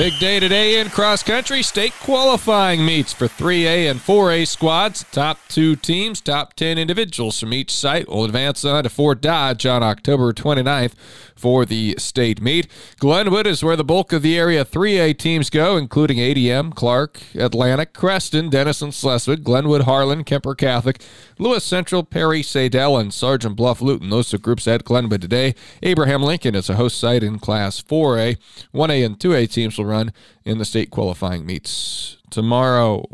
Big day today in cross country. State qualifying meets for 3A and 4A squads. Top two teams, top 10 individuals from each site will advance on to Fort Dodge on October 29th for the state meet. Glenwood is where the bulk of the area 3A teams go, including ADM, Clark, Atlantic, Creston, Denison, Schleswig, Glenwood, Harlan, Kuemper Catholic, Lewis Central, Perry, Saydel, and Sergeant Bluff Luton. Those are groups at Glenwood today. Abraham Lincoln is a host site in Class 4A. 1A and 2A teams will run in the state qualifying meets tomorrow.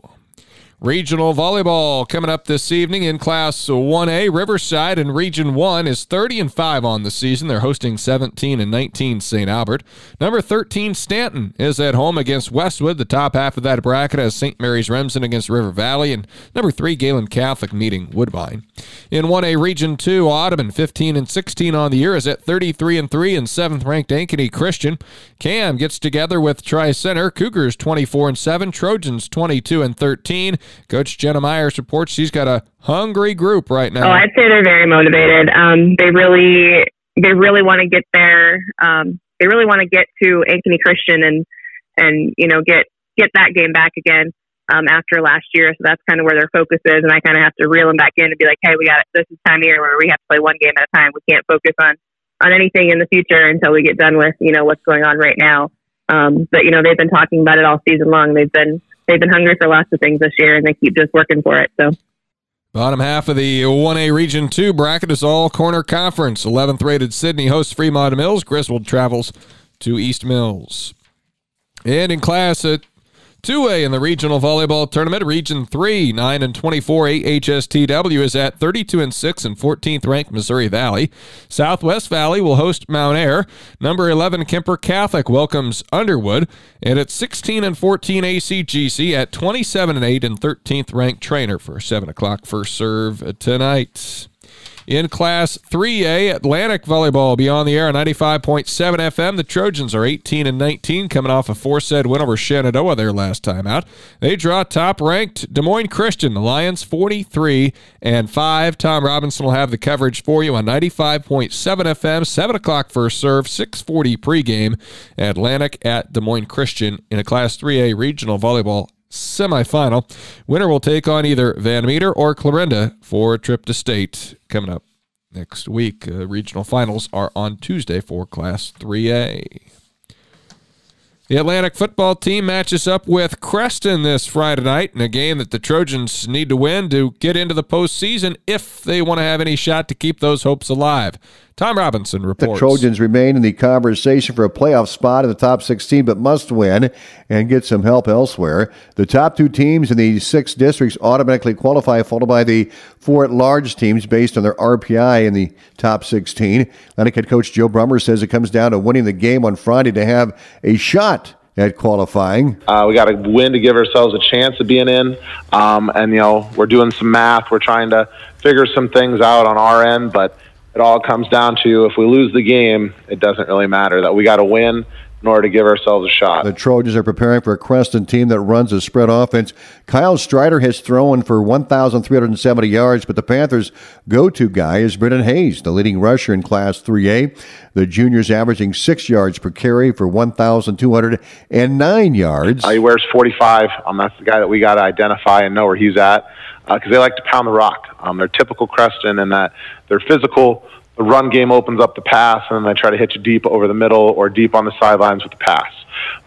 Regional volleyball coming up this evening in Class 1A. Riverside in Region 1 is 30 and 5 on the season. They're hosting 17 and 19 St. Albert. Number 13 Stanton is at home against Westwood. The top half of that bracket has St. Mary's Remsen against River Valley and number 3 Gehlen Catholic meeting Woodbine. In 1A Region 2, Audubon 15 and 16 on the year is at 33 and 3 and 7th ranked Ankeny Christian. Cam gets together with Tri Center. Cougars 24 and 7, Trojans 22 and 13. Coach Jenna Myers reports she's got a hungry group right now. Oh, I'd say they're very motivated. Um, they really, they really want to get there. Um, they really want to get to Ankeny Christian and and you know get get that game back again um, after last year. So that's kind of where their focus is, and I kind of have to reel them back in and be like, hey, we got it. This is time of year where we have to play one game at a time. We can't focus on on anything in the future until we get done with you know what's going on right now. Um, but you know they've been talking about it all season long. They've been they've been hungry for lots of things this year, and they keep just working for it. So. Bottom half of the 1A Region 2 bracket is all corner conference. 11th rated Sidney hosts Fremont Mills. Griswold travels to East Mills. And in class at 2A in the regional volleyball tournament, Region 3, 9 and 24 AHSTW is at 32 and 6 and 14th ranked Missouri Valley. Southwest Valley will host Mount Ayr. Number 11 Kuemper Catholic welcomes Underwood, and at 16 and 14 ACGC at 27 and 8 and 13th ranked Treynor for 7 o'clock first serve tonight. In Class 3A, Atlantic Volleyball beyond the air on 95.7 FM. The Trojans are 18 and 19, coming off a four-set win over Shenandoah their last time out. They draw top-ranked Des Moines Christian. The Lions 43 and 5. Tom Robinson will have the coverage for you on 95.7 FM, 7 o'clock first serve, 640 pregame. Atlantic at Des Moines Christian in a Class 3A regional volleyball semifinal. Winner will take on either Van Meter or Clarinda for a trip to state coming up next week. Uh, regional finals are on Tuesday for Class 3A. The Atlantic football team matches up with Creston this Friday night in a game that the Trojans need to win to get into the postseason if they want to have any shot to keep those hopes alive. Tom Robinson reports. The Trojans remain in the conversation for a playoff spot in the top 16, but must win and get some help elsewhere. The top two teams in the six districts automatically qualify, followed by the four at-large teams based on their RPI in the top 16. Atlantic head coach Joe Brummer says it comes down to winning the game on Friday to have a shot at qualifying. Uh, we got to win to give ourselves a chance of being in. Um, and, you know, we're doing some math. We're trying to figure some things out on our end, but it all comes down to if we lose the game, it doesn't really matter. That we got to win in order to give ourselves a shot. The Trojans are preparing for a Creston team that runs a spread offense. Kyle Strider has thrown for 1,370 yards, but the Panthers' go-to guy is Brendan Hayes, the leading rusher in Class 3A. The junior's averaging six yards per carry for 1,209 yards. Uh, he wears 45. Um, that's the guy that we got to identify and know where he's at because uh, they like to pound the rock. Um, they're typical Creston in that they're physical. The run game opens up the pass, and then they try to hit you deep over the middle or deep on the sidelines with the pass.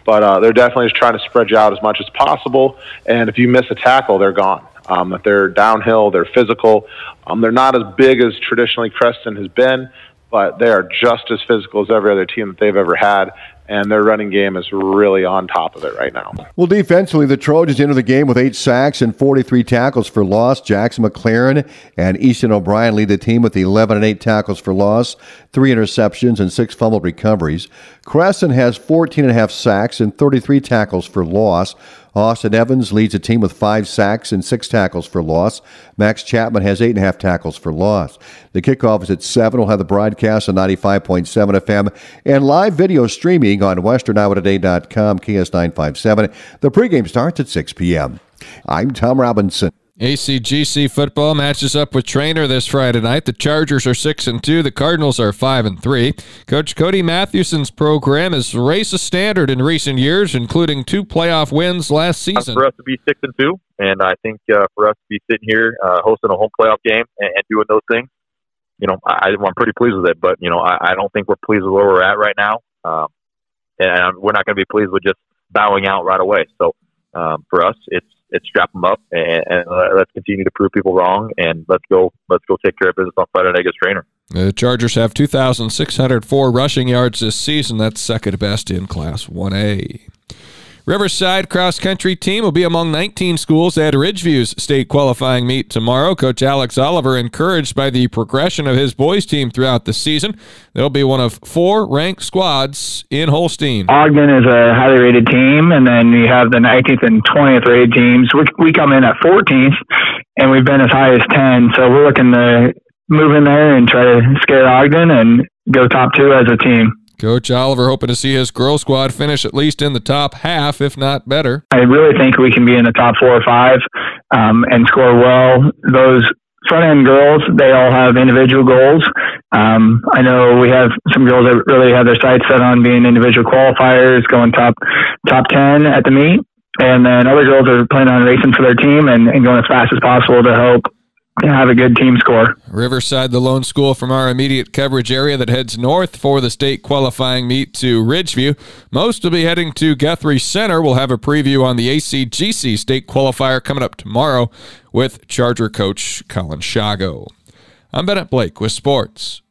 But uh, they're definitely just trying to spread you out as much as possible. And if you miss a tackle, they're gone. Um, if they're downhill, they're physical. Um, they're not as big as traditionally Creston has been, but they are just as physical as every other team that they've ever had and their running game is really on top of it right now. Well, defensively, the Trojans enter the game with eight sacks and 43 tackles for loss. Jackson McLaren and Easton O'Brien lead the team with 11 and 8 tackles for loss, three interceptions, and six fumbled recoveries. Creston has 14 and a half sacks and 33 tackles for loss. Austin Evans leads the team with five sacks and six tackles for loss. Max Chapman has eight and a half tackles for loss. The kickoff is at 7. We'll have the broadcast on 95.7 FM and live video streaming on westerniowatoday.com, KS957. The pregame starts at 6 p.m. I'm Tom Robinson. ACGC football matches up with Treynor this Friday night. The Chargers are six and two. The Cardinals are five and three. Coach Cody Mathewson's program has raised the standard in recent years, including two playoff wins last season. For us to be six and two, and I think uh, for us to be sitting here uh, hosting a home playoff game and, and doing those things, you know, I, I'm pretty pleased with it. But you know, I, I don't think we're pleased with where we're at right now, um, and we're not going to be pleased with just bowing out right away. So um, for us, it's it's strap them up and, and let's continue to prove people wrong and let's go let's go take care of business on Friday night Treynor. The Chargers have 2,604 rushing yards this season. That's second best in Class 1A. Riverside cross country team will be among 19 schools at Ridgeview's state qualifying meet tomorrow. Coach Alex Oliver encouraged by the progression of his boys team throughout the season. They'll be one of four ranked squads in Holstein. Ogden is a highly rated team, and then you have the 19th and 20th rated teams. We, we come in at 14th, and we've been as high as 10. So we're looking to move in there and try to scare Ogden and go top two as a team. Coach Oliver hoping to see his girl squad finish at least in the top half, if not better. I really think we can be in the top four or five um, and score well. Those front end girls, they all have individual goals. Um, I know we have some girls that really have their sights set on being individual qualifiers, going top top ten at the meet, and then other girls are planning on racing for their team and, and going as fast as possible to help have a good team score. Riverside, the lone school from our immediate coverage area that heads north for the state qualifying meet to Ridgeview. Most will be heading to Guthrie Center. We'll have a preview on the ACGC state qualifier coming up tomorrow with Charger coach Colin Shago. I'm Bennett Blake with sports.